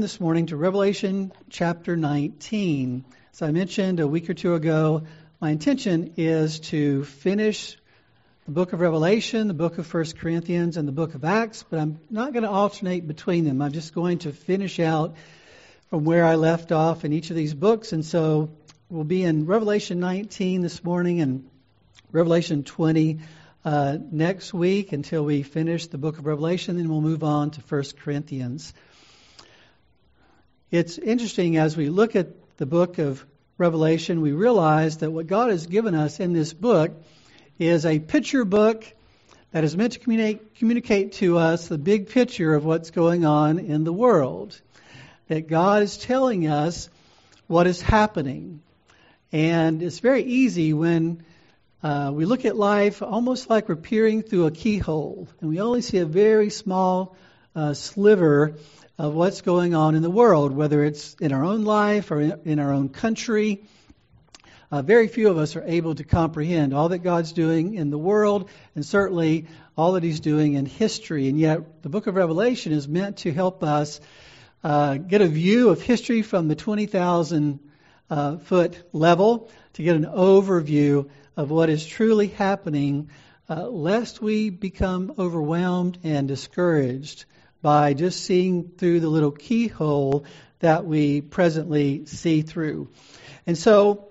this morning to Revelation chapter 19. As I mentioned a week or two ago, my intention is to finish the book of Revelation, the book of First Corinthians, and the book of Acts, but I'm not going to alternate between them. I'm just going to finish out from where I left off in each of these books. And so we'll be in Revelation 19 this morning and Revelation 20 uh, next week until we finish the book of Revelation. Then we'll move on to First Corinthians. It's interesting as we look at the book of Revelation, we realize that what God has given us in this book is a picture book that is meant to communicate, communicate to us the big picture of what's going on in the world. That God is telling us what is happening. And it's very easy when uh, we look at life almost like we're peering through a keyhole, and we only see a very small uh, sliver of what's going on in the world, whether it's in our own life or in our own country. Uh, very few of us are able to comprehend all that God's doing in the world, and certainly all that He's doing in history. And yet, the book of Revelation is meant to help us uh, get a view of history from the 20,000 uh, foot level, to get an overview of what is truly happening, uh, lest we become overwhelmed and discouraged by just seeing through the little keyhole that we presently see through. And so,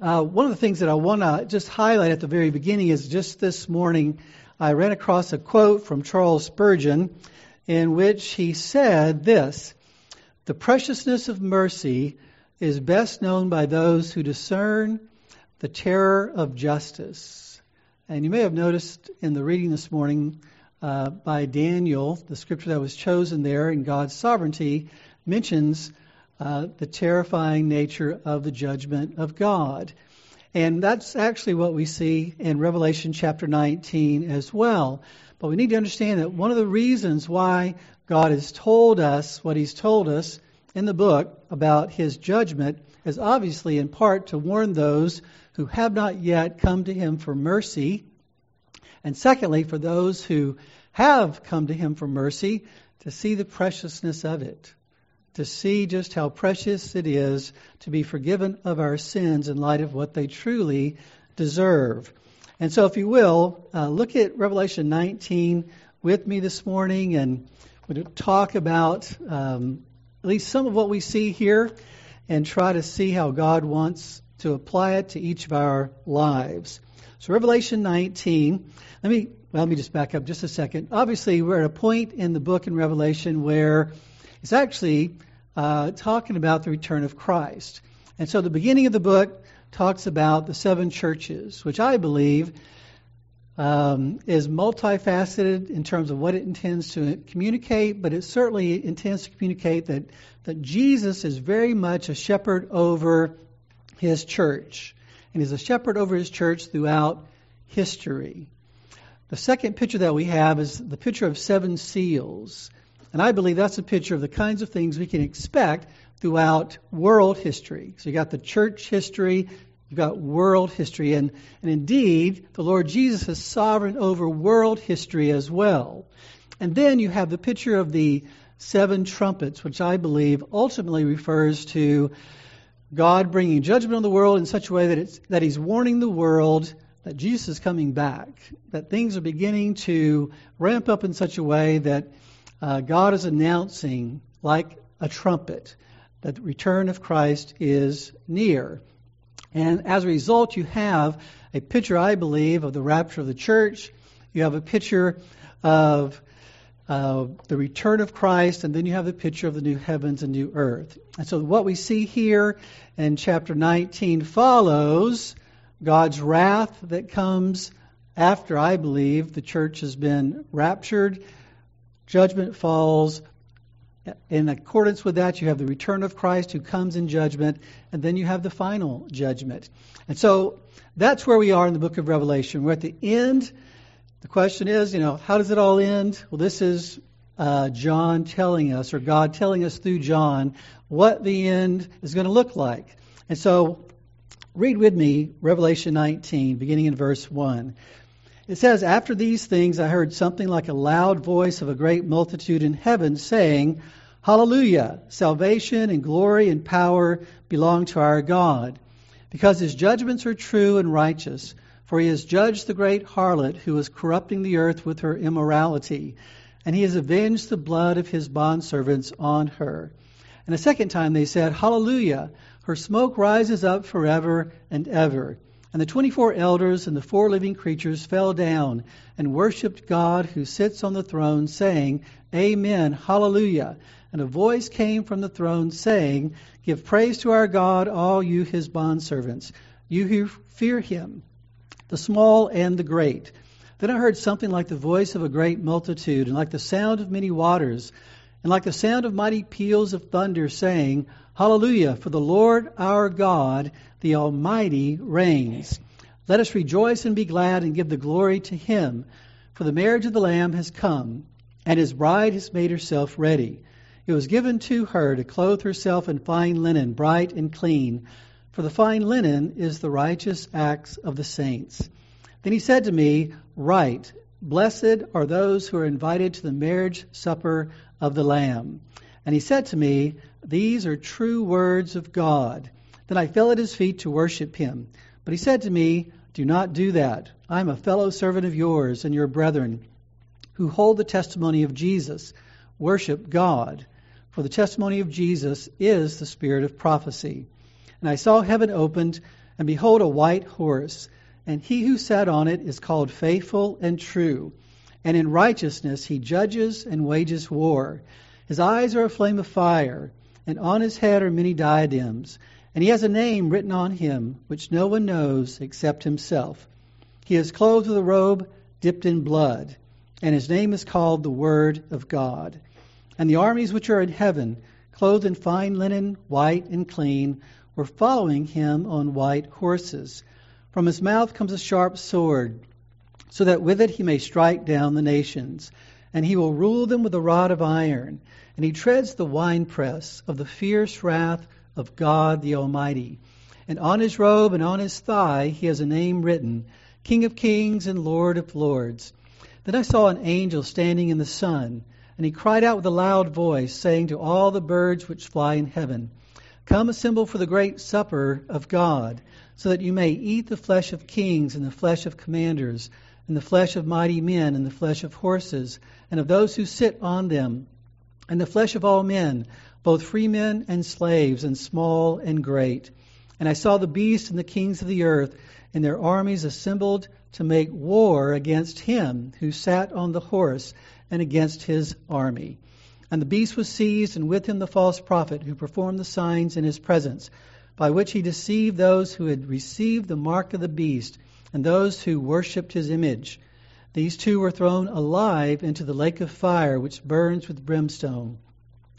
uh, one of the things that I want to just highlight at the very beginning is just this morning I ran across a quote from Charles Spurgeon in which he said this The preciousness of mercy is best known by those who discern the terror of justice. And you may have noticed in the reading this morning uh, by Daniel, the scripture that was chosen there in God's sovereignty, mentions uh, the terrifying nature of the judgment of God. And that's actually what we see in Revelation chapter 19 as well. But we need to understand that one of the reasons why God has told us what He's told us in the book about His judgment is obviously in part to warn those who have not yet come to Him for mercy and secondly, for those who have come to Him for mercy, to see the preciousness of it, to see just how precious it is to be forgiven of our sins in light of what they truly deserve. And so, if you will, uh, look at Revelation 19 with me this morning, and we'll talk about um, at least some of what we see here and try to see how God wants to apply it to each of our lives. So, Revelation 19, let me, well, let me just back up just a second. Obviously, we're at a point in the book in Revelation where it's actually uh, talking about the return of Christ. And so, the beginning of the book talks about the seven churches, which I believe um, is multifaceted in terms of what it intends to communicate, but it certainly intends to communicate that, that Jesus is very much a shepherd over his church and he's a shepherd over his church throughout history. The second picture that we have is the picture of seven seals. And I believe that's a picture of the kinds of things we can expect throughout world history. So you got the church history, you've got world history, and, and indeed, the Lord Jesus is sovereign over world history as well. And then you have the picture of the seven trumpets, which I believe ultimately refers to God bringing judgment on the world in such a way that, it's, that He's warning the world that Jesus is coming back, that things are beginning to ramp up in such a way that uh, God is announcing, like a trumpet, that the return of Christ is near. And as a result, you have a picture, I believe, of the rapture of the church. You have a picture of uh, the return of Christ, and then you have the picture of the new heavens and new earth. And so what we see here in chapter 19 follows God's wrath that comes after, I believe, the church has been raptured. Judgment falls. In accordance with that, you have the return of Christ who comes in judgment, and then you have the final judgment. And so that's where we are in the book of Revelation. We're at the end the question is, you know, how does it all end? Well, this is uh, John telling us, or God telling us through John, what the end is going to look like. And so, read with me Revelation 19, beginning in verse 1. It says, After these things I heard something like a loud voice of a great multitude in heaven saying, Hallelujah! Salvation and glory and power belong to our God, because his judgments are true and righteous. For he has judged the great harlot who was corrupting the earth with her immorality, and he has avenged the blood of his bondservants on her. And a second time they said, Hallelujah! Her smoke rises up forever and ever. And the twenty four elders and the four living creatures fell down and worshipped God who sits on the throne, saying, Amen, Hallelujah. And a voice came from the throne saying, Give praise to our God, all you his bondservants, you who fear him the small and the great. Then I heard something like the voice of a great multitude, and like the sound of many waters, and like the sound of mighty peals of thunder, saying, Hallelujah, for the Lord our God, the Almighty, reigns. Let us rejoice and be glad and give the glory to him, for the marriage of the Lamb has come, and his bride has made herself ready. It was given to her to clothe herself in fine linen, bright and clean for the fine linen is the righteous acts of the saints. Then he said to me, Write, blessed are those who are invited to the marriage supper of the Lamb. And he said to me, These are true words of God. Then I fell at his feet to worship him. But he said to me, Do not do that. I am a fellow servant of yours and your brethren who hold the testimony of Jesus. Worship God. For the testimony of Jesus is the spirit of prophecy. And I saw heaven opened, and behold, a white horse. And he who sat on it is called faithful and true. And in righteousness he judges and wages war. His eyes are a flame of fire, and on his head are many diadems. And he has a name written on him, which no one knows except himself. He is clothed with a robe dipped in blood, and his name is called the Word of God. And the armies which are in heaven, clothed in fine linen, white and clean, were following him on white horses. From his mouth comes a sharp sword, so that with it he may strike down the nations. And he will rule them with a rod of iron. And he treads the winepress of the fierce wrath of God the Almighty. And on his robe and on his thigh he has a name written King of Kings and Lord of Lords. Then I saw an angel standing in the sun, and he cried out with a loud voice, saying to all the birds which fly in heaven, Come assemble for the great supper of God, so that you may eat the flesh of kings and the flesh of commanders, and the flesh of mighty men, and the flesh of horses, and of those who sit on them, and the flesh of all men, both free men and slaves, and small and great. And I saw the beast and the kings of the earth, and their armies assembled to make war against him who sat on the horse, and against his army. And the beast was seized, and with him the false prophet who performed the signs in his presence, by which he deceived those who had received the mark of the beast and those who worshipped his image. These two were thrown alive into the lake of fire, which burns with brimstone.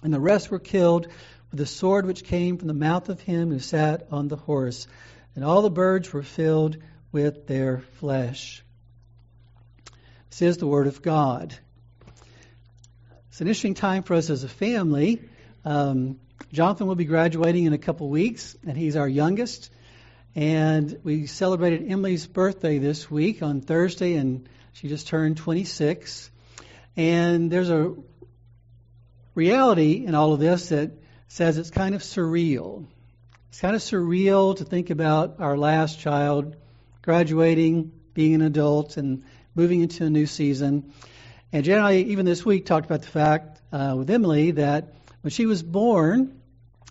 And the rest were killed with the sword which came from the mouth of him who sat on the horse. And all the birds were filled with their flesh. This is the word of God. It's an interesting time for us as a family. Um, Jonathan will be graduating in a couple weeks, and he's our youngest. And we celebrated Emily's birthday this week on Thursday, and she just turned 26. And there's a reality in all of this that says it's kind of surreal. It's kind of surreal to think about our last child graduating, being an adult, and moving into a new season. And Jan and I, even this week, talked about the fact uh, with Emily that when she was born,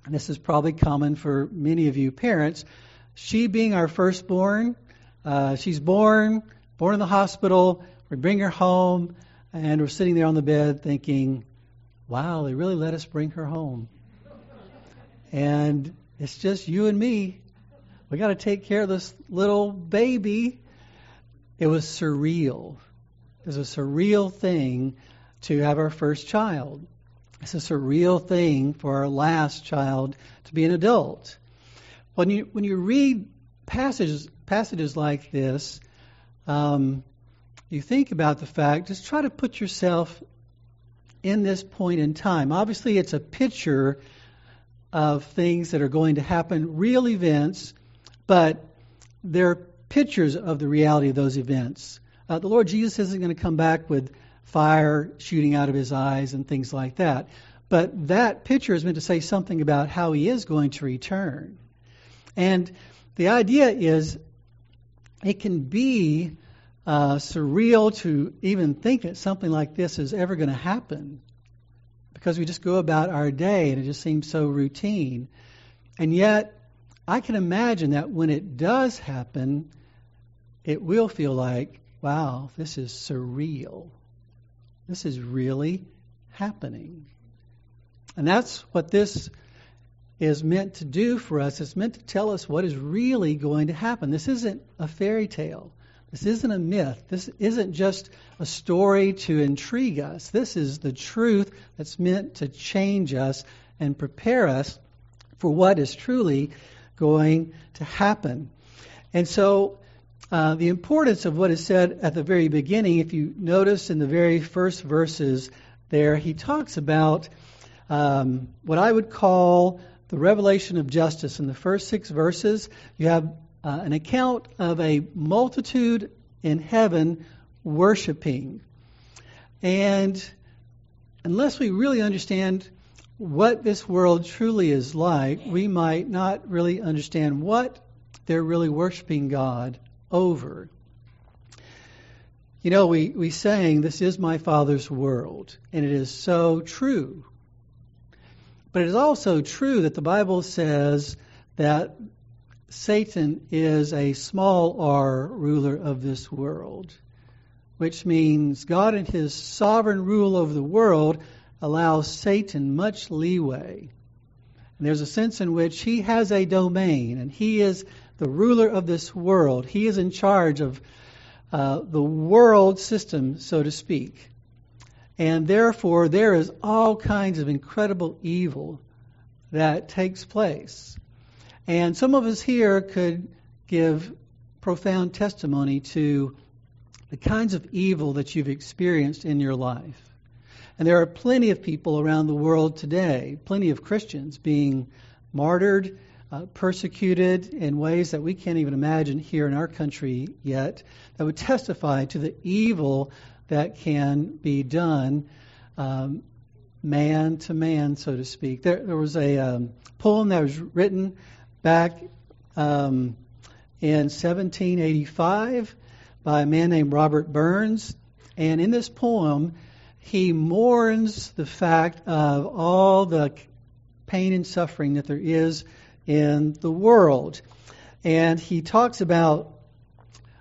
and this is probably common for many of you parents, she being our firstborn, uh, she's born, born in the hospital, we bring her home, and we're sitting there on the bed thinking, wow, they really let us bring her home. And it's just you and me. We got to take care of this little baby. It was surreal It was a surreal thing to have our first child. It's a surreal thing for our last child to be an adult. When you when you read passages passages like this, um, you think about the fact. Just try to put yourself in this point in time. Obviously, it's a picture of things that are going to happen, real events, but they're pictures of the reality of those events. Uh, the Lord Jesus isn't going to come back with fire shooting out of his eyes and things like that. But that picture is meant to say something about how he is going to return. And the idea is it can be uh, surreal to even think that something like this is ever going to happen because we just go about our day and it just seems so routine. And yet, I can imagine that when it does happen, it will feel like, wow, this is surreal. This is really happening. And that's what this is meant to do for us. It's meant to tell us what is really going to happen. This isn't a fairy tale. This isn't a myth. This isn't just a story to intrigue us. This is the truth that's meant to change us and prepare us for what is truly going to happen. And so, uh, the importance of what is said at the very beginning, if you notice in the very first verses there, he talks about um, what I would call the revelation of justice. In the first six verses, you have uh, an account of a multitude in heaven worshiping. And unless we really understand what this world truly is like, we might not really understand what they're really worshiping God over. You know, we, we sang, This is my Father's world, and it is so true. But it is also true that the Bible says that Satan is a small r ruler of this world, which means God in his sovereign rule over the world allows Satan much leeway. And there's a sense in which he has a domain, and he is the ruler of this world. He is in charge of uh, the world system, so to speak. And therefore, there is all kinds of incredible evil that takes place. And some of us here could give profound testimony to the kinds of evil that you've experienced in your life. And there are plenty of people around the world today, plenty of Christians being martyred, uh, persecuted in ways that we can't even imagine here in our country yet, that would testify to the evil that can be done um, man to man, so to speak. There, there was a um, poem that was written back um, in 1785 by a man named Robert Burns. And in this poem, he mourns the fact of all the pain and suffering that there is in the world. And he talks about,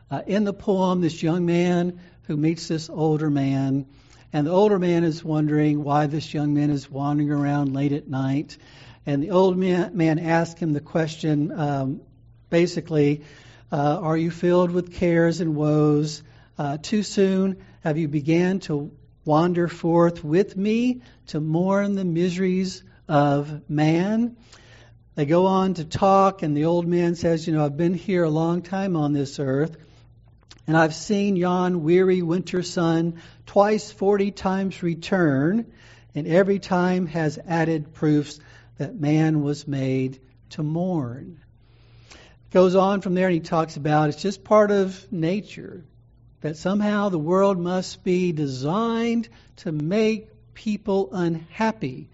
uh, in the poem, this young man who meets this older man. And the older man is wondering why this young man is wandering around late at night. And the old man, man asks him the question um, basically, uh, Are you filled with cares and woes? Uh, too soon have you began to wander forth with me to mourn the miseries of man. They go on to talk, and the old man says, You know, I've been here a long time on this earth, and I've seen yon weary winter sun twice forty times return, and every time has added proofs that man was made to mourn. Goes on from there, and he talks about it's just part of nature that somehow the world must be designed to make people unhappy.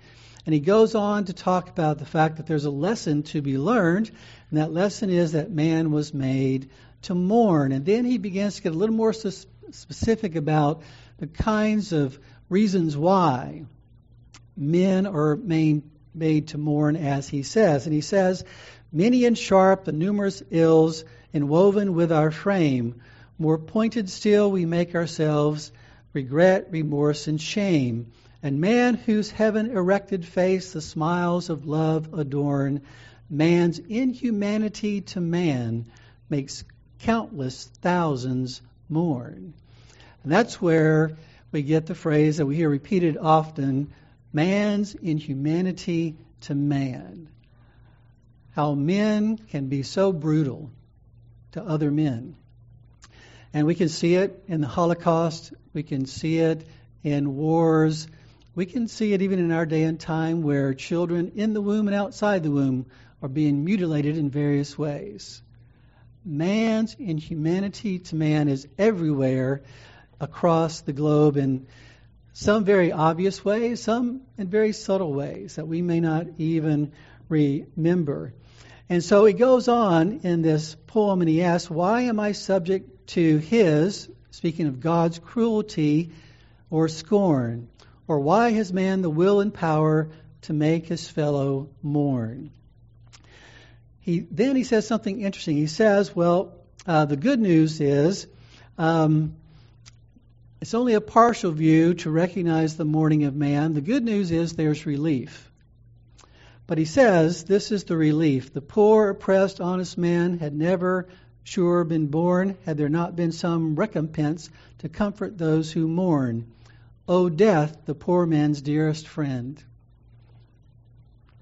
And he goes on to talk about the fact that there's a lesson to be learned, and that lesson is that man was made to mourn. And then he begins to get a little more specific about the kinds of reasons why men are made, made to mourn, as he says. And he says, Many and sharp the numerous ills inwoven with our frame more pointed still, we make ourselves regret, remorse, and shame. And man, whose heaven erected face the smiles of love adorn, man's inhumanity to man makes countless thousands mourn. And that's where we get the phrase that we hear repeated often man's inhumanity to man. How men can be so brutal to other men. And we can see it in the Holocaust. We can see it in wars. We can see it even in our day and time where children in the womb and outside the womb are being mutilated in various ways. Man's inhumanity to man is everywhere across the globe. in Some very obvious ways, some in very subtle ways that we may not even remember. And so he goes on in this poem and he asks, Why am I subject to his, speaking of God's cruelty or scorn? Or why has man the will and power to make his fellow mourn? He, then he says something interesting. He says, Well, uh, the good news is um, it's only a partial view to recognize the mourning of man. The good news is there's relief. But he says this is the relief. The poor, oppressed, honest man had never sure been born had there not been some recompense to comfort those who mourn. O death, the poor man's dearest friend.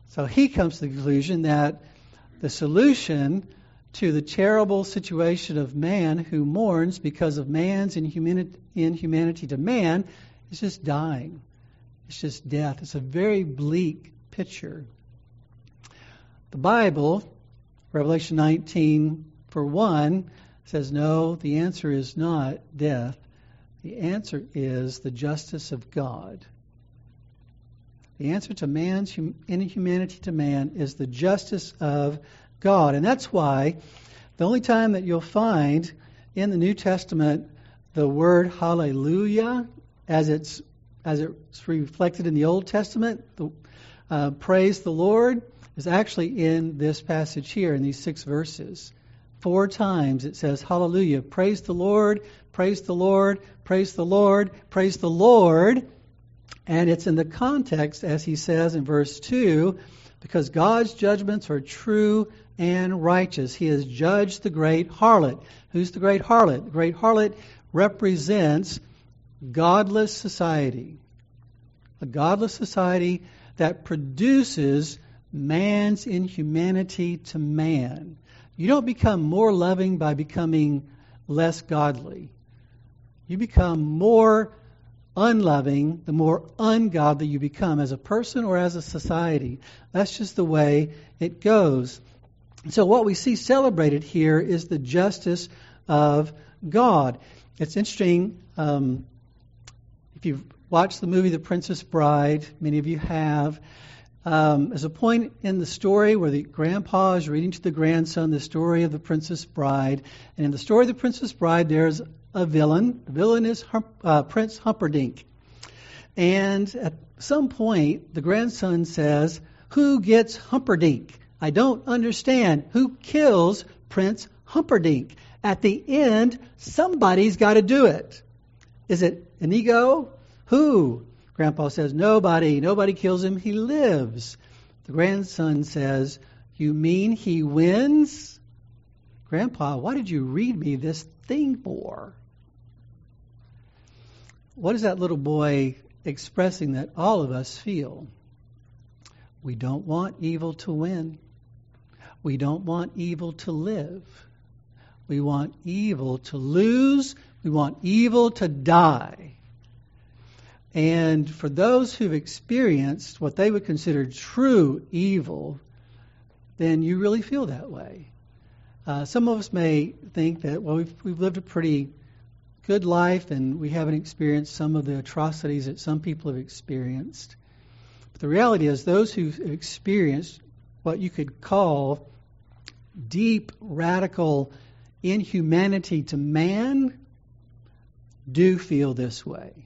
So he comes to the conclusion that the solution to the terrible situation of man who mourns because of man's inhumanity to man is just dying. It's just death. It's a very bleak picture. The Bible, Revelation 19, for one, says no, the answer is not death. The answer is the justice of God. The answer to man's inhumanity to man is the justice of God. And that's why the only time that you'll find in the New Testament the word hallelujah as it's as it's reflected in the Old Testament, the, uh, praise the Lord, is actually in this passage here, in these six verses. Four times it says, Hallelujah. Praise the Lord, praise the Lord, praise the Lord, praise the Lord. And it's in the context, as he says in verse 2, because God's judgments are true and righteous. He has judged the great harlot. Who's the great harlot? The great harlot represents godless society. A godless society that produces man's inhumanity to man. You don't become more loving by becoming less godly. You become more unloving the more ungodly you become as a person or as a society. That's just the way it goes. So, what we see celebrated here is the justice of God. It's interesting. Um, if you've watched the movie The Princess Bride, many of you have, um, there's a point in the story where the grandpa is reading to the grandson the story of the Princess Bride. And in the story of the Princess Bride, there's a villain. The villain is uh, Prince Humperdinck. And at some point, the grandson says, Who gets Humperdinck? I don't understand. Who kills Prince Humperdinck? At the end, somebody's got to do it. Is it Inigo? Who? Grandpa says, Nobody. Nobody kills him. He lives. The grandson says, You mean he wins? Grandpa, why did you read me this thing for? What is that little boy expressing that all of us feel? We don't want evil to win. We don't want evil to live. We want evil to lose. We want evil to die. And for those who've experienced what they would consider true evil, then you really feel that way. Uh, some of us may think that, well, we've, we've lived a pretty good life and we haven't experienced some of the atrocities that some people have experienced. But the reality is, those who've experienced what you could call deep, radical inhumanity to man do feel this way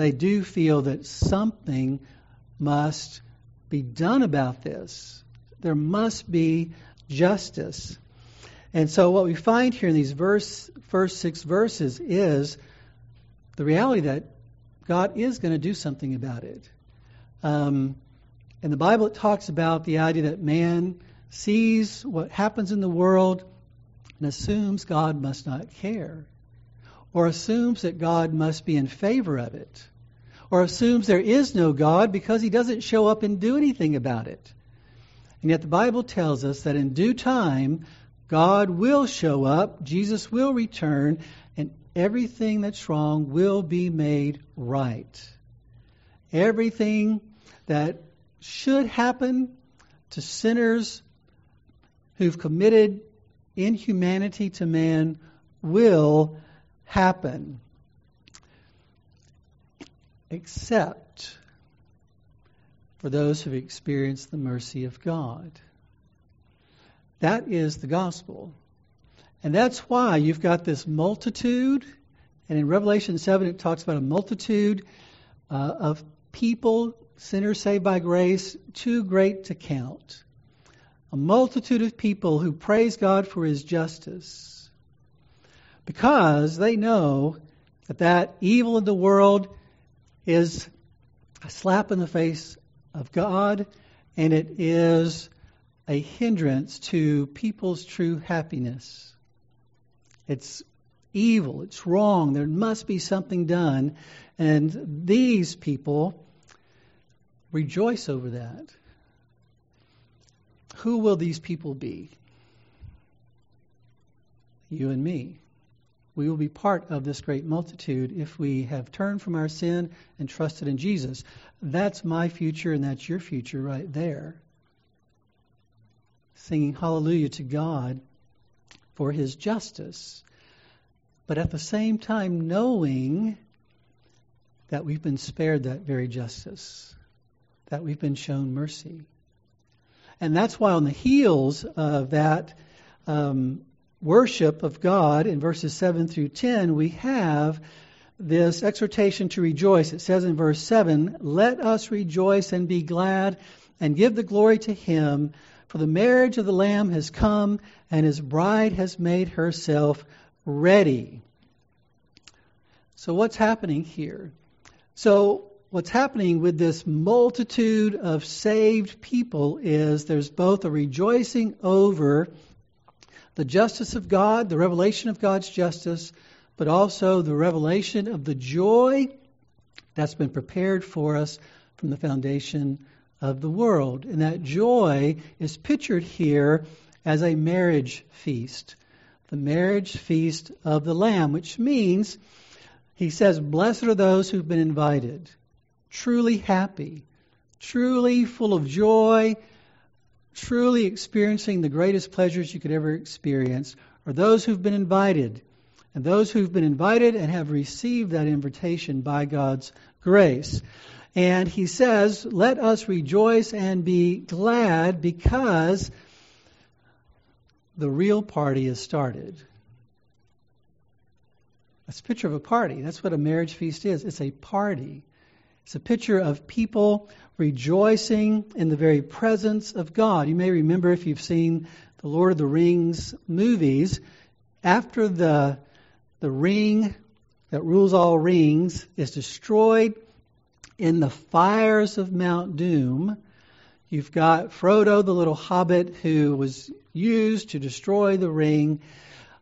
they do feel that something must be done about this. There must be justice. And so, what we find here in these verse, first six verses is the reality that God is going to do something about it. Um, in the Bible, it talks about the idea that man sees what happens in the world and assumes God must not care or assumes that God must be in favor of it, or assumes there is no God because he doesn't show up and do anything about it. And yet the Bible tells us that in due time, God will show up, Jesus will return, and everything that's wrong will be made right. Everything that should happen to sinners who've committed inhumanity to man will happen. except for those who've experienced the mercy of God. That is the gospel. And that's why you've got this multitude, and in Revelation 7 it talks about a multitude uh, of people, sinners saved by grace, too great to count. A multitude of people who praise God for his justice because they know that that evil in the world is a slap in the face of God and it is a hindrance to people's true happiness. It's evil, it's wrong, there must be something done. And these people rejoice over that. Who will these people be? You and me. We will be part of this great multitude if we have turned from our sin and trusted in Jesus. That's my future and that's your future right there singing hallelujah to God for his justice, but at the same time knowing that we've been spared that very justice, that we've been shown mercy. And that's why, on the heels of that um, worship of God in verses 7 through 10, we have this exhortation to rejoice. It says in verse 7 Let us rejoice and be glad and give the glory to him for the marriage of the Lamb has come, and his bride has made herself ready. So, what's happening here? So, what's happening with this multitude of saved people is there's both a rejoicing over the justice of God, the revelation of God's justice, but also the revelation of the joy that's been prepared for us from the foundation of the world. And that joy is pictured here as a marriage feast, the marriage feast of the Lamb, which means, he says, Blessed are those who've been invited, truly happy, truly full of joy, truly experiencing the greatest pleasures you could ever experience, are those who've been invited. And those who've been invited and have received that invitation by God's grace. And he says, Let us rejoice and be glad because the real party has started. That's a picture of a party. That's what a marriage feast is. It's a party. It's a picture of people rejoicing in the very presence of God. You may remember if you've seen the Lord of the Rings movies, after the, the ring that rules all rings is destroyed, in the fires of Mount Doom, you've got Frodo, the little hobbit who was used to destroy the ring,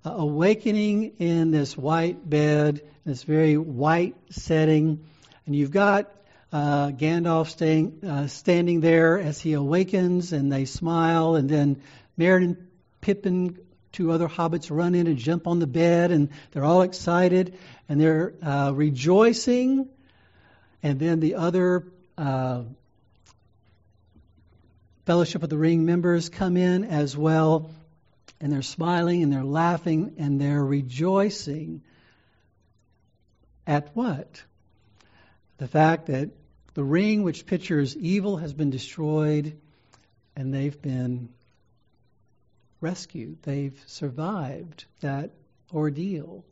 uh, awakening in this white bed, this very white setting. And you've got uh, Gandalf staying, uh, standing there as he awakens, and they smile. And then Merry and Pippin, two other hobbits, run in and jump on the bed, and they're all excited and they're uh, rejoicing and then the other uh, Fellowship of the Ring members come in as well, and they're smiling and they're laughing and they're rejoicing at what? The fact that the ring, which pictures evil, has been destroyed and they've been rescued. They've survived that ordeal.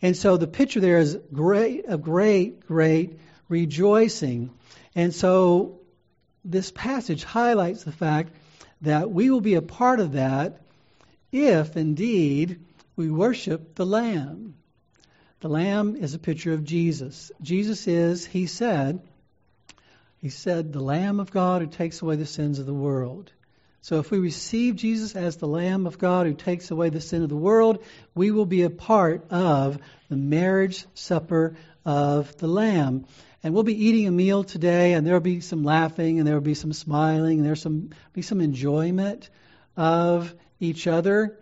And so the picture there is great, a great, great rejoicing. And so this passage highlights the fact that we will be a part of that if indeed we worship the Lamb. The Lamb is a picture of Jesus. Jesus is, he said, he said, the Lamb of God who takes away the sins of the world. So if we receive Jesus as the Lamb of God who takes away the sin of the world, we will be a part of the marriage supper of the Lamb. And we'll be eating a meal today, and there will be some laughing, and there will be some smiling, and there'll some, be some enjoyment of each other.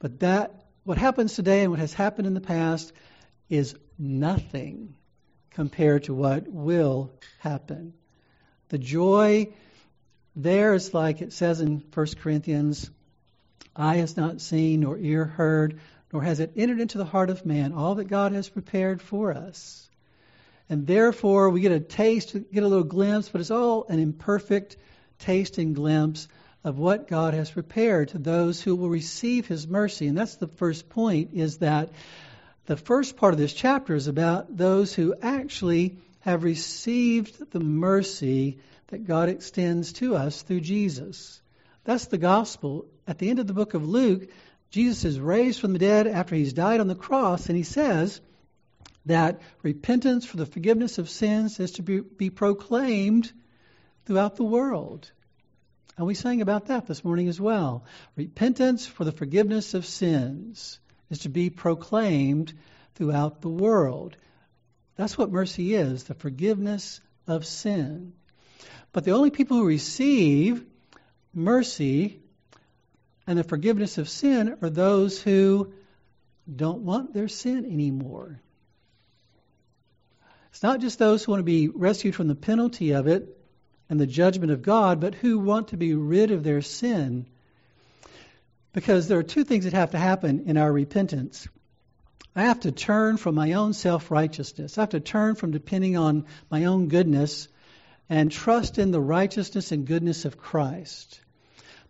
But that, what happens today and what has happened in the past, is nothing compared to what will happen. The joy there is like it says in 1 Corinthians eye has not seen, nor ear heard, nor has it entered into the heart of man all that God has prepared for us. And therefore we get a taste, get a little glimpse, but it's all an imperfect taste and glimpse of what God has prepared to those who will receive his mercy. And that's the first point is that the first part of this chapter is about those who actually have received the mercy that God extends to us through Jesus. That's the gospel. At the end of the book of Luke, Jesus is raised from the dead after he's died on the cross, and he says that repentance for the forgiveness of sins is to be, be proclaimed throughout the world. And we sang about that this morning as well. Repentance for the forgiveness of sins is to be proclaimed throughout the world. That's what mercy is the forgiveness of sin. But the only people who receive mercy and the forgiveness of sin are those who don't want their sin anymore. It's not just those who want to be rescued from the penalty of it and the judgment of God, but who want to be rid of their sin. Because there are two things that have to happen in our repentance. I have to turn from my own self righteousness. I have to turn from depending on my own goodness and trust in the righteousness and goodness of Christ.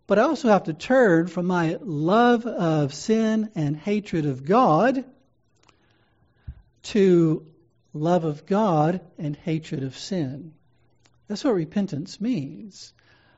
But I also have to turn from my love of sin and hatred of God to love of God and hatred of sin. That's what repentance means.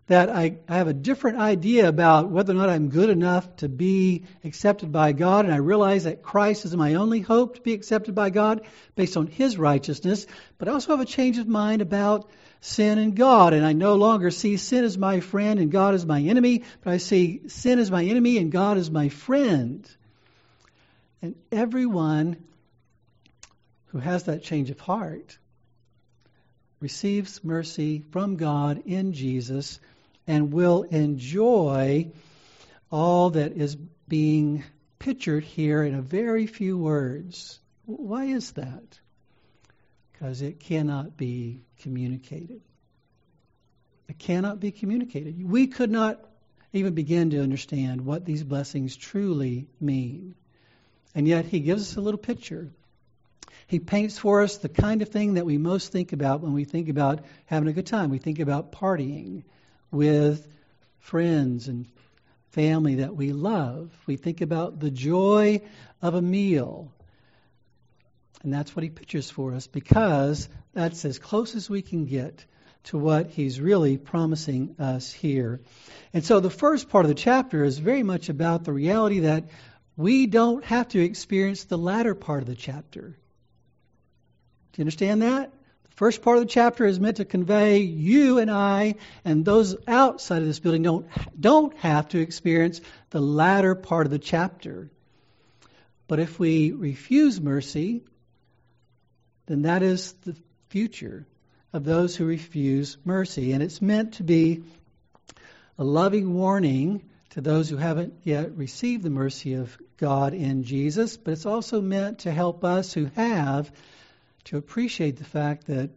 That I, I, have a different idea about whether or not I'm good enough to be accepted by God, and I realize that Christ is my only hope to be accepted by God based on His righteousness. But I also have a change of mind about sin and God. And I no longer see sin as my friend and God as my enemy, but I see sin as my enemy and God as my friend. And everyone who has that change of heart receives mercy from God in Jesus and will enjoy all that is being pictured here in a very few words. Why is that? because it cannot be communicated. It cannot be communicated. We could not even begin to understand what these blessings truly mean. And yet, he gives us a little picture. He paints for us the kind of thing that we most think about when we think about having a good time. We think about partying with friends and family that we love. We think about the joy of a meal and that's what he pictures for us because that's as close as we can get to what he's really promising us here. And so the first part of the chapter is very much about the reality that we don't have to experience the latter part of the chapter. Do you understand that? The first part of the chapter is meant to convey you and I and those outside of this building don't, don't have to experience the latter part of the chapter. But if we refuse mercy, then that is the future of those who refuse mercy. And it's meant to be a loving warning to those who haven't yet received the mercy of God in Jesus, but it's also meant to help us who have to appreciate the fact that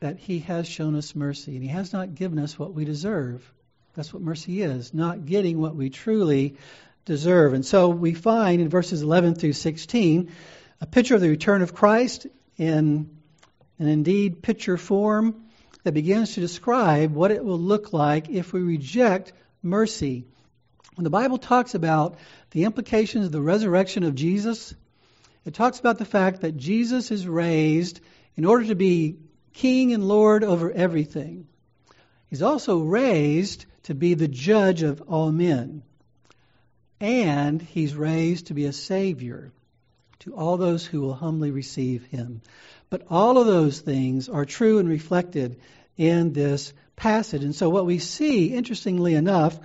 that he has shown us mercy and he has not given us what we deserve. That's what mercy is, not getting what we truly deserve. And so we find in verses 11 through 16 a picture of the return of Christ in an indeed picture form that begins to describe what it will look like if we reject mercy. When the Bible talks about the implications of the resurrection of Jesus, it talks about the fact that Jesus is raised in order to be king and lord over everything. He's also raised to be the judge of all men. And he's raised to be a savior to all those who will humbly receive him. But all of those things are true and reflected in this passage. And so, what we see, interestingly enough,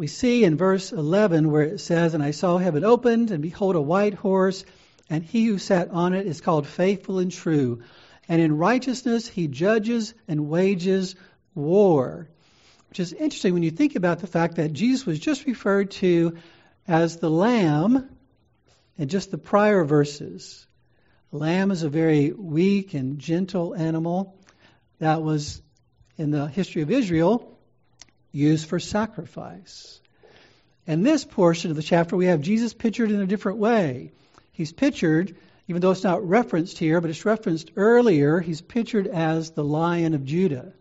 we see in verse 11 where it says, And I saw heaven opened, and behold, a white horse, and he who sat on it is called faithful and true. And in righteousness he judges and wages war. Which is interesting when you think about the fact that Jesus was just referred to as the Lamb in just the prior verses. A lamb is a very weak and gentle animal that was, in the history of Israel, used for sacrifice. In this portion of the chapter, we have Jesus pictured in a different way. He's pictured Even though it's not referenced here, but it's referenced earlier, he's pictured as the lion of Judah.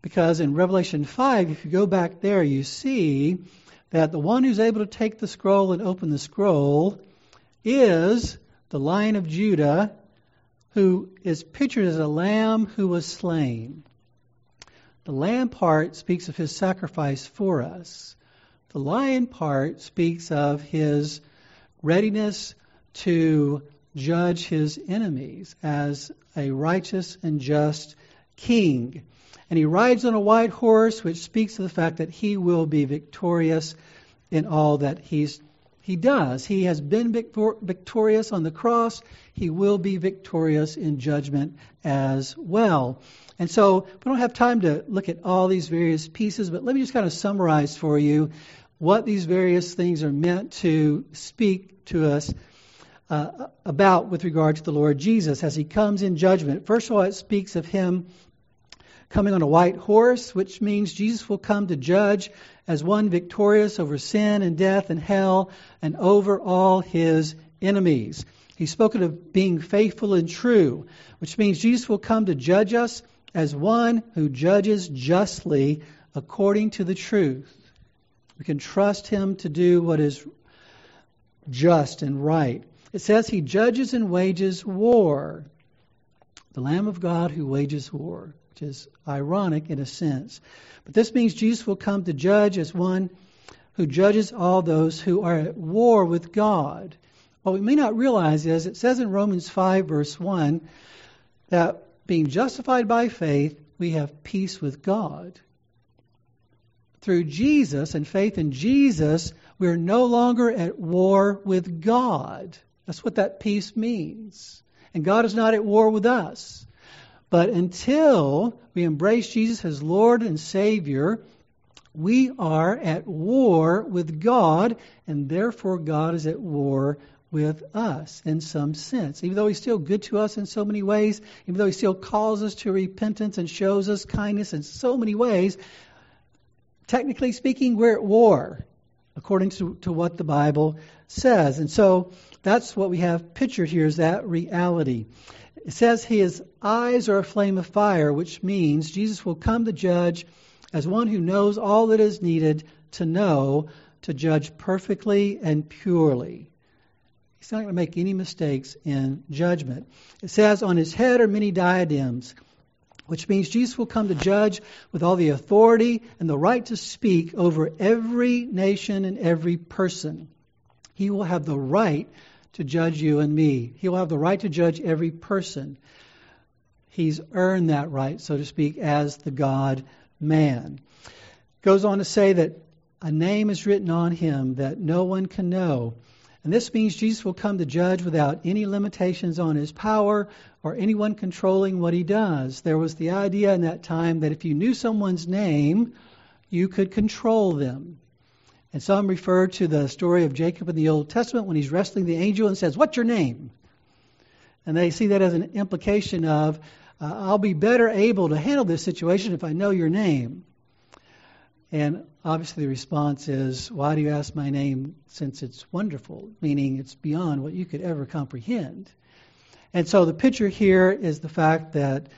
Because in Revelation 5, if you go back there, you see that the one who's able to take the scroll and open the scroll is the lion of Judah, who is pictured as a lamb who was slain. The lamb part speaks of his sacrifice for us. The lion part speaks of his readiness to judge his enemies as a righteous and just king. And he rides on a white horse, which speaks of the fact that he will be victorious in all that he's, he does. He has been victor- victorious on the cross. He will be victorious in judgment as well. And so we don't have time to look at all these various pieces, but let me just kind of summarize for you what these various things are meant to speak to us uh, about with regard to the Lord Jesus as he comes in judgment. First of all, it speaks of him coming on a white horse, which means Jesus will come to judge as one victorious over sin and death and hell and over all his enemies. He's spoken of being faithful and true, which means Jesus will come to judge us as one who judges justly according to the truth. We can trust him to do what is just and right. It says he judges and wages war. The Lamb of God who wages war, which is ironic in a sense. But this means Jesus will come to judge as one who judges all those who are at war with God. What we may not realize is it says in Romans 5, verse 1, that being justified by faith, we have peace with God. Through Jesus and faith in Jesus, we're no longer at war with God. That's what that peace means. And God is not at war with us. But until we embrace Jesus as Lord and Savior, we are at war with God, and therefore God is at war with us in some sense. Even though He's still good to us in so many ways, even though He still calls us to repentance and shows us kindness in so many ways, technically speaking, we're at war, according to, to what the Bible says. And so that's what we have pictured here is that reality. It says his eyes are a flame of fire, which means Jesus will come to judge as one who knows all that is needed to know to judge perfectly and purely. He's not going to make any mistakes in judgment. It says, On his head are many diadems, which means Jesus will come to judge with all the authority and the right to speak over every nation and every person. He will have the right to judge you and me. He will have the right to judge every person. He's earned that right, so to speak, as the God man. Goes on to say that a name is written on him that no one can know. And this means Jesus will come to judge without any limitations on his power or anyone controlling what he does. There was the idea in that time that if you knew someone's name, you could control them. And some refer to the story of Jacob in the Old Testament when he's wrestling the angel and says, What's your name? And they see that as an implication of, uh, I'll be better able to handle this situation if I know your name. And obviously the response is, Why do you ask my name since it's wonderful? Meaning it's beyond what you could ever comprehend. And so the picture here is the fact that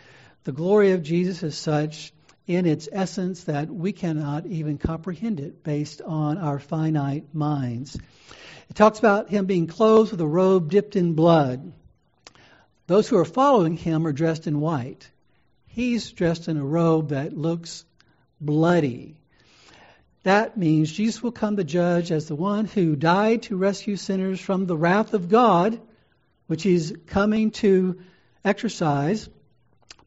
the glory of Jesus is such in its essence that we cannot even comprehend it based on our finite minds. It talks about him being clothed with a robe dipped in blood. Those who are following him are dressed in white. He's dressed in a robe that looks bloody. That means Jesus will come to judge as the one who died to rescue sinners from the wrath of God, which he's coming to exercise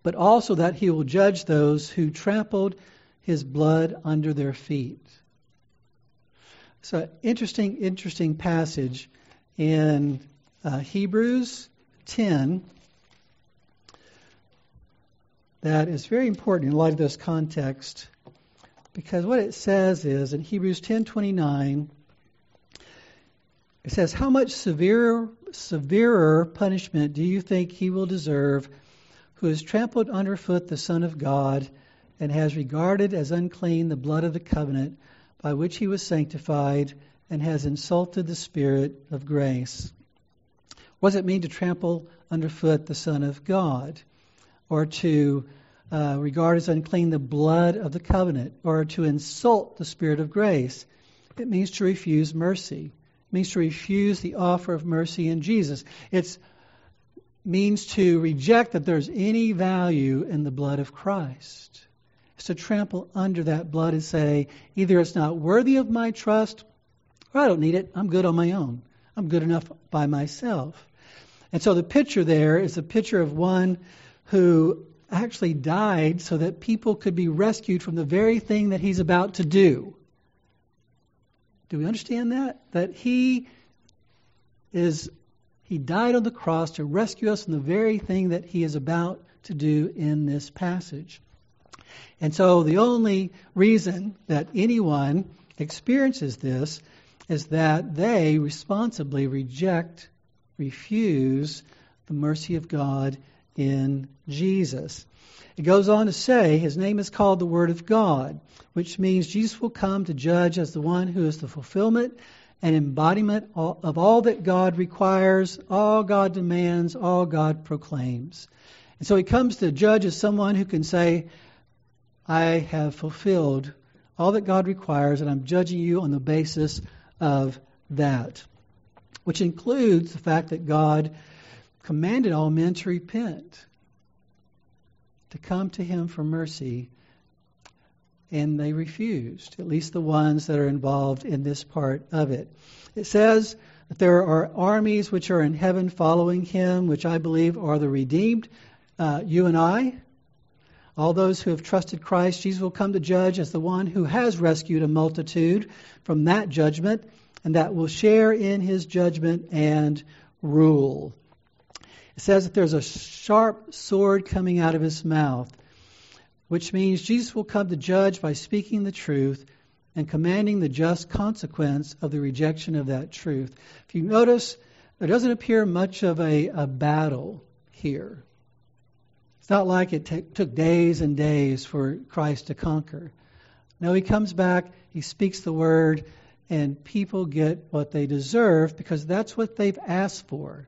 but also that he will judge those who trampled his blood under their feet. It's an interesting, interesting passage in uh, Hebrews 10 that is very important in light of this context because what it says is in Hebrews 10:29 it says how much severer severer punishment do you think he will deserve who has trampled underfoot the Son of God and has regarded as unclean the blood of the covenant by which he was sanctified and has insulted the Spirit of grace. What does it mean to trample underfoot the Son of God? Or to uh, regard as unclean the blood of the covenant? Or to insult the Spirit of grace? It means to refuse mercy. It means to refuse the offer of mercy in Jesus. It means to reject that there's any value in the blood of Christ. It's to trample under that blood and say, either it's not worthy of my trust, or I don't need it. I'm good on my own. I'm good enough by myself. And so the picture there is a picture of one who actually died so that people could be rescued from the very thing that he's about to do. Do we understand that? That he is he died on the cross to rescue us from the very thing that he is about to do in this passage. And so the only reason that anyone experiences this is that they responsibly reject refuse the mercy of God in Jesus. It goes on to say, His name is called the Word of God, which means Jesus will come to judge as the one who is the fulfillment and embodiment of all that God requires, all God demands, all God proclaims. And so He comes to judge as someone who can say, I have fulfilled all that God requires, and I'm judging you on the basis of that which includes the fact that God commanded all men to repent, to come to Him for mercy, and they refused, at least the ones that are involved in this part of it. It says that there are armies which are in heaven following Him, which I believe are the redeemed, uh, you and I. All those who have trusted Christ, Jesus will come to judge as the one who has rescued a multitude from that judgment and that will share in his judgment and rule. It says that there's a sharp sword coming out of his mouth, which means Jesus will come to judge by speaking the truth and commanding the just consequence of the rejection of that truth. If you notice, there doesn't appear much of a, a battle here. It's not like it t- took days and days for Christ to conquer. No, he comes back, he speaks the word, and people get what they deserve because that's what they've asked for.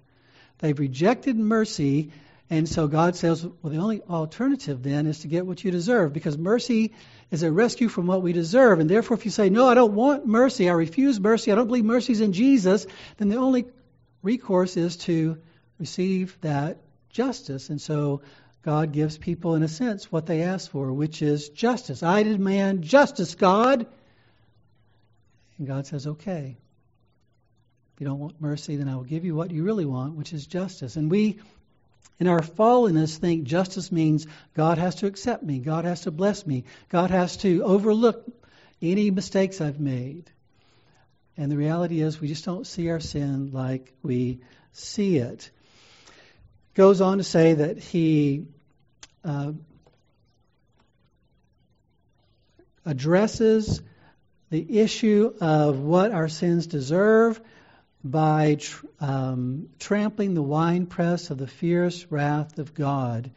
They've rejected mercy, and so God says, well, the only alternative then is to get what you deserve because mercy is a rescue from what we deserve. And therefore, if you say, no, I don't want mercy, I refuse mercy, I don't believe mercy is in Jesus, then the only recourse is to receive that justice. And so God gives people, in a sense, what they ask for, which is justice. I demand justice, God. And God says, okay. If you don't want mercy, then I will give you what you really want, which is justice. And we, in our fallenness, think justice means God has to accept me, God has to bless me, God has to overlook any mistakes I've made. And the reality is, we just don't see our sin like we see it. Goes on to say that he uh, addresses the issue of what our sins deserve by tr- um, trampling the winepress of the fierce wrath of God,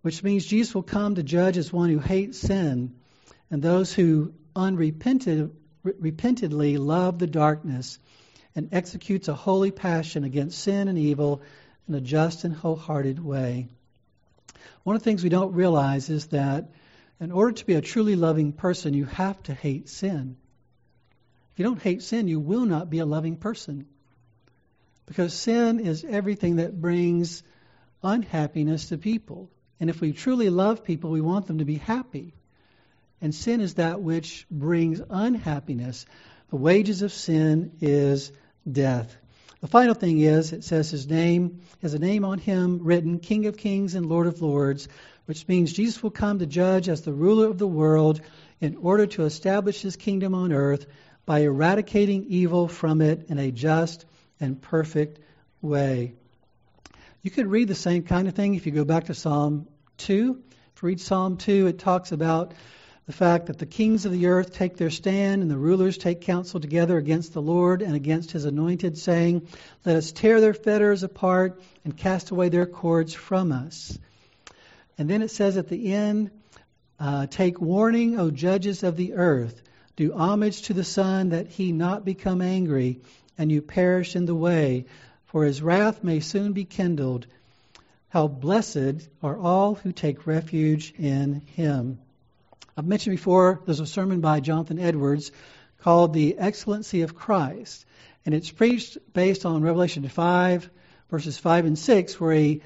which means Jesus will come to judge as one who hates sin and those who unrepentantly love the darkness and executes a holy passion against sin and evil in a just and wholehearted way. One of the things we don't realize is that in order to be a truly loving person, you have to hate sin. If you don't hate sin, you will not be a loving person. Because sin is everything that brings unhappiness to people. And if we truly love people, we want them to be happy. And sin is that which brings unhappiness. The wages of sin is death. The final thing is, it says his name has a name on him written, King of Kings and Lord of Lords which means Jesus will come to judge as the ruler of the world in order to establish his kingdom on earth by eradicating evil from it in a just and perfect way. You could read the same kind of thing if you go back to Psalm 2. If you read Psalm 2, it talks about the fact that the kings of the earth take their stand and the rulers take counsel together against the Lord and against his anointed, saying, Let us tear their fetters apart and cast away their cords from us. And then it says at the end, uh, Take warning, O judges of the earth. Do homage to the Son, that he not become angry, and you perish in the way. for his wrath may soon be kindled. How blessed are all who take refuge in him. I've mentioned before there's a sermon by Jonathan Edwards called The Excellency of Christ. And it's preached based on Revelation 5, verses 5 and 6, where he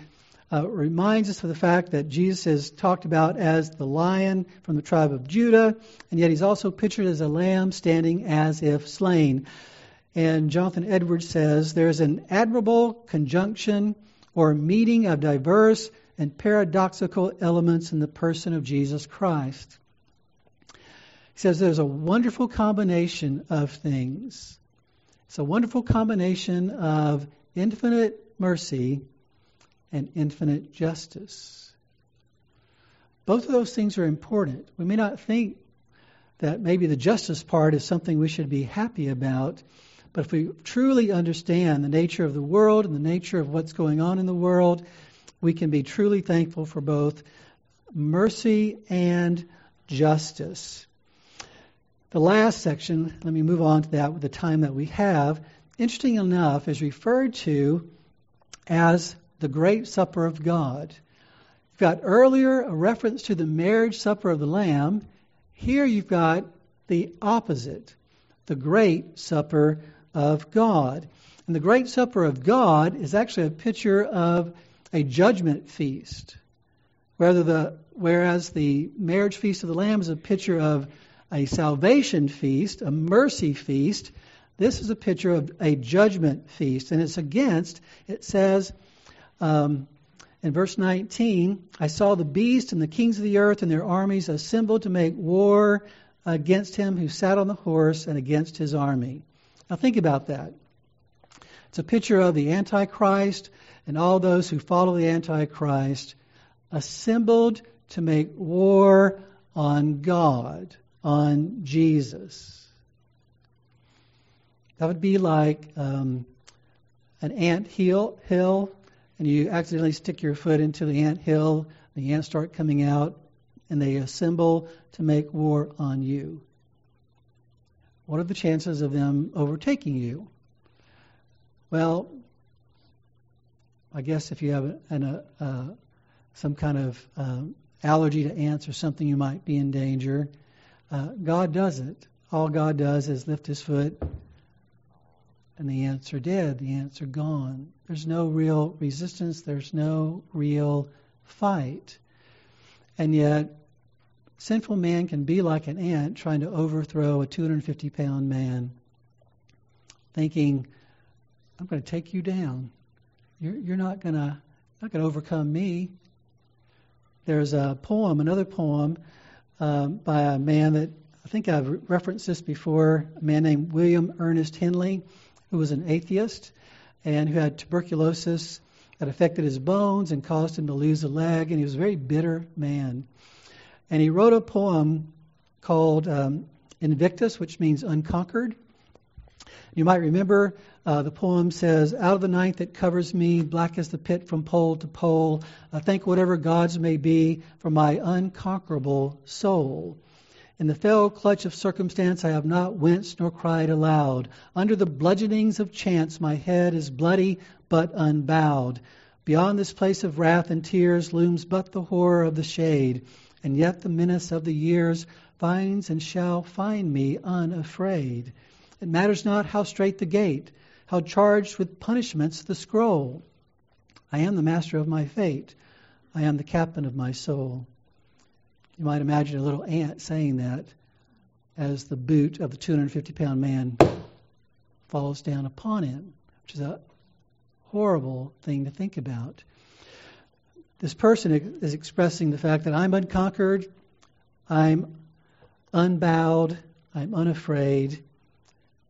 uh, reminds us of the fact that Jesus is talked about as the lion from the tribe of Judah, and yet he's also pictured as a lamb standing as if slain. And Jonathan Edwards says there's an admirable conjunction or meeting of diverse and paradoxical elements in the person of Jesus Christ. He says there's a wonderful combination of things. It's a wonderful combination of infinite mercy and infinite justice. Both of those things are important. We may not think that maybe the justice part is something we should be happy about, but if we truly understand the nature of the world and the nature of what's going on in the world, we can be truly thankful for both mercy and justice. The last section, let me move on to that with the time that we have, interesting enough, is referred to as the Great Supper of God. You've got earlier a reference to the marriage supper of the Lamb. Here you've got the opposite, the Great Supper of God. And the Great Supper of God is actually a picture of a judgment feast. The, whereas the marriage feast of the Lamb is a picture of a salvation feast, a mercy feast, this is a picture of a judgment feast. And it's against, it says um, in verse 19, I saw the beast and the kings of the earth and their armies assembled to make war against him who sat on the horse and against his army. Now think about that. It's a picture of the Antichrist and all those who follow the Antichrist assembled to make war on God, on Jesus. That would be like um, an ant hill, hill, and you accidentally stick your foot into the ant hill, the ants start coming out, and they assemble to make war on you what are the chances of them overtaking you? Well, I guess if you have an, some kind of uh, allergy to ants or something, you might be in danger. Uh, God doesn't. All God does is lift his foot, and the ants are dead. The ants are gone. There's no real resistance, there's no real fight. And yet, sinful man can be like an ant trying to overthrow a 250 pound man, thinking, I'm going to take you down. You're, you're not going to not going to overcome me. There's a poem, another poem um, by a man that I think I've referenced this before, a man named William Ernest Henley, who was an atheist and who had tuberculosis that affected his bones and caused him to lose a leg, and he was a very bitter man. And he wrote a poem called um, Invictus, which means unconquered. You might remember uh, the poem says, Out of the night that covers me, black as the pit from pole to pole, I thank whatever gods may be for my unconquerable soul. In the fell clutch of circumstance, I have not winced nor cried aloud. Under the bludgeonings of chance, my head is bloody but unbowed. Beyond this place of wrath and tears looms but the horror of the shade and yet the menace of the years finds and shall find me unafraid. It matters not how strait the gate, how charged with punishments the scroll. I am the master of my fate. I am the captain of my soul. You might imagine a little ant saying that as the boot of the 250 pound man falls down upon him, which is a horrible thing to think about this person is expressing the fact that I'm unconquered, I'm unbowed, I'm unafraid,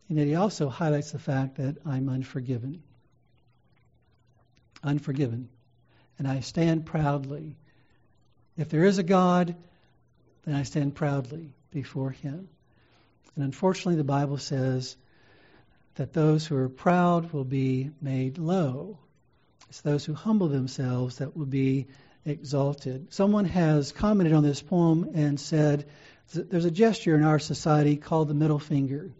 and yet he also highlights the fact that I'm unforgiven. Unforgiven. And I stand proudly. If there is a God, then I stand proudly before him. And unfortunately, the Bible says that those who are proud will be made low. It's those who humble themselves that will be exalted. Someone has commented on this poem and said there's a gesture in our society called the middle finger.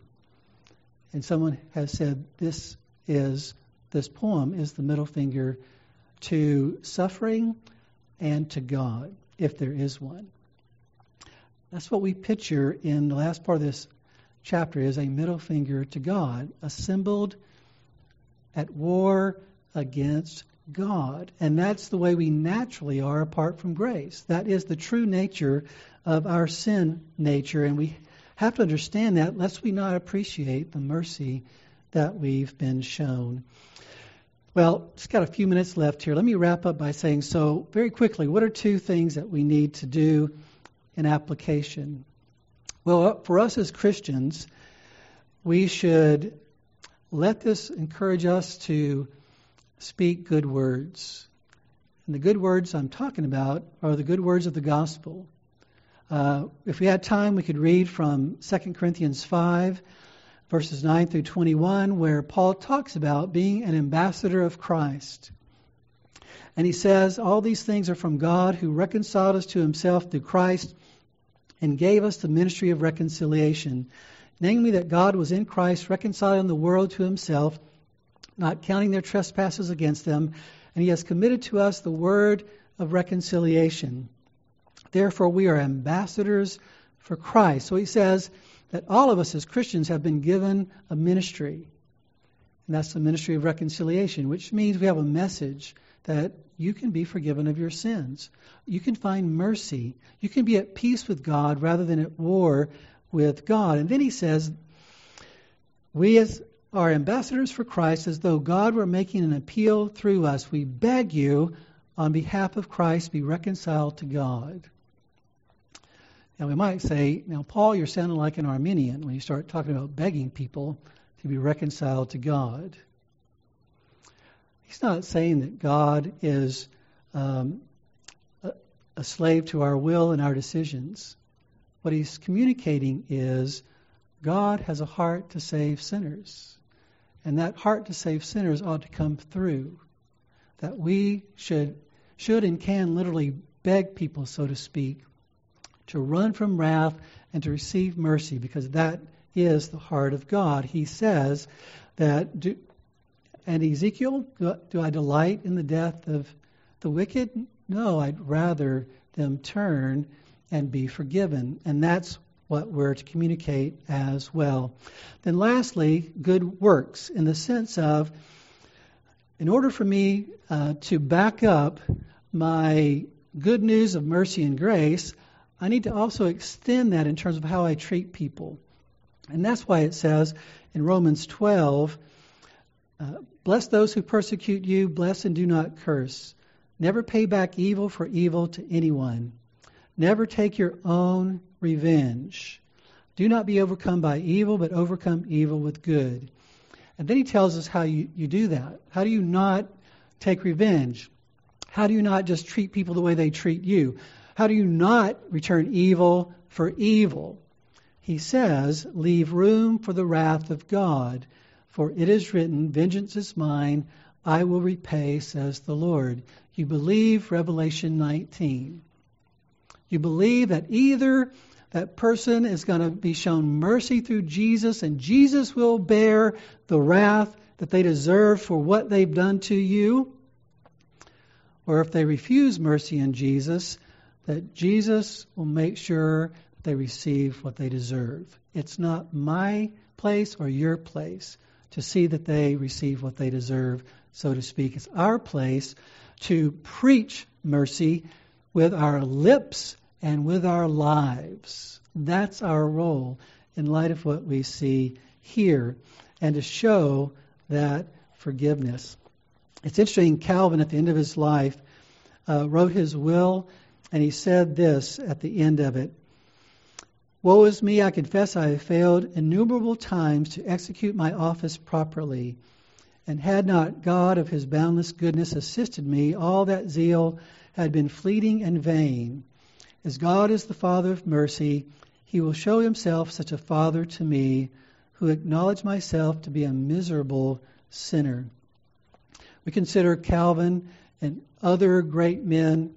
And someone has said this is this poem is the middle finger to suffering and to God, if there is one. That's what we picture in the last part of this chapter is a middle finger to God, assembled at war against God. And that's the way we naturally are apart from grace. That is the true nature of our sin nature. And we have to understand that lest we not appreciate the mercy that we've been shown. Well, just got a few minutes left here. Let me wrap up by saying so, very quickly, what are two things that we need to do in application? Well, for us as Christians, we should let this encourage us to speak good words. And the good words I'm talking about are the good words of the gospel. Uh, if we had time, we could read from 2 Corinthians 5 verses 9 through 21, where Paul talks about being an ambassador of Christ. And he says, All these things are from God who reconciled us to himself through Christ and gave us the ministry of reconciliation. Namely, that God was in Christ reconciling the world to himself, not counting their trespasses against them, and he has committed to us the word of reconciliation. Therefore, we are ambassadors for Christ. So he says, that all of us as Christians have been given a ministry. And that's the ministry of reconciliation, which means we have a message that you can be forgiven of your sins. You can find mercy. You can be at peace with God rather than at war with God. And then he says, We as are ambassadors for Christ, as though God were making an appeal through us, we beg you, on behalf of Christ, be reconciled to God. Now, we might say, now, Paul, you're sounding like an Arminian when you start talking about begging people to be reconciled to God. He's not saying that God is um, a, a slave to our will and our decisions. What he's communicating is God has a heart to save sinners. And that heart to save sinners ought to come through. That we should, should and can literally beg people, so to speak, to run from wrath and to receive mercy because that is the heart of God. He says that, and Ezekiel, do, I delight in the death of the wicked? No, I'd rather them turn and be forgiven. And that's what we're to communicate as well. Then, lastly, good works in the sense of, in order for me uh, to back up my good news of mercy and grace, I need to also extend that in terms of how I treat people. And that's why it says in Romans 12, uh, bless those who persecute you, bless and do not curse. Never pay back evil for evil to anyone. Never take your own revenge. Do not be overcome by evil, but overcome evil with good. And then he tells us how you, you do that. How do you not take revenge? How do you not just treat people the way they treat you? How do you not return evil for evil? He says, Leave room for the wrath of God, for it is written, Vengeance is mine, I will repay, says the Lord. You believe Revelation 19. You believe that either that person is going to be shown mercy through Jesus and Jesus will bear the wrath that they deserve for what they've done to you, or if they refuse mercy in Jesus, that Jesus will make sure they receive what they deserve. It's not my place or your place to see that they receive what they deserve, so to speak. It's our place to preach mercy with our lips and with our lives. That's our role in light of what we see here and to show that forgiveness. It's interesting, Calvin, at the end of his life, uh, wrote his will and he said this at the end of it Woe is me, I confess I have failed innumerable times to execute my office properly. And had not God of his boundless goodness assisted me, all that zeal had been fleeting and vain. As God is the Father of mercy, he will show himself such a Father to me, who acknowledge myself to be a miserable sinner. We consider Calvin and other great men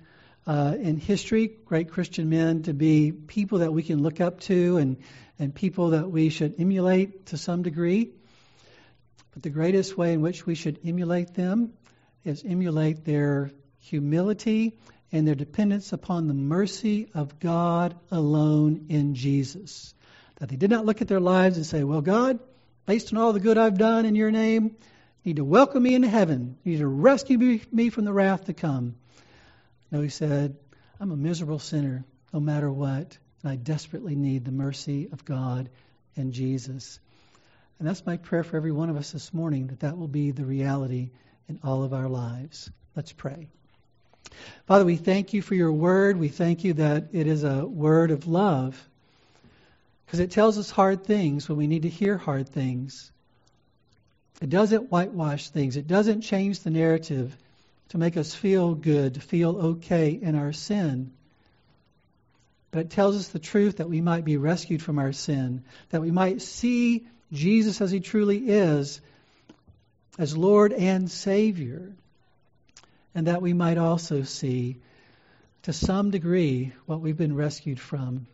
uh, in history, great Christian men, to be people that we can look up to and, and people that we should emulate to some degree. But the greatest way in which we should emulate them is emulate their humility and their dependence upon the mercy of God alone in Jesus. That they did not look at their lives and say, Well, God, based on all the good I've done in your name, you need to welcome me into heaven. You need to rescue me from the wrath to come. No, he said, I'm a miserable sinner no matter what, and I desperately need the mercy of God and Jesus. And that's my prayer for every one of us this morning, that that will be the reality in all of our lives. Let's pray. Father, we thank you for your word. We thank you that it is a word of love because it tells us hard things when we need to hear hard things. It doesn't whitewash things, it doesn't change the narrative to make us feel good, feel okay in our sin. But it tells us the truth that we might be rescued from our sin, that we might see Jesus as he truly is, as Lord and Savior and that we might also see to some degree what we've been rescued from,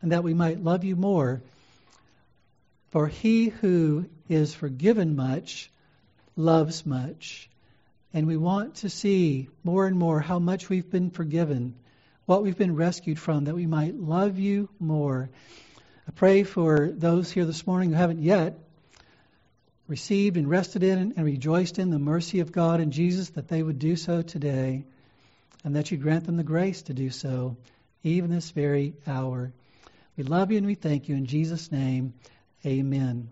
and that we might love you more. For he who is forgiven much loves much. And we want to see more and more how much we've been forgiven, what we've been rescued from, that we might love you more. I pray for those here this morning who haven't yet received and rested in and rejoiced in the mercy of God and Jesus, that they would do so today, and that you grant them the grace to do so, even this very hour. We love you and we thank you. In Jesus' name, amen.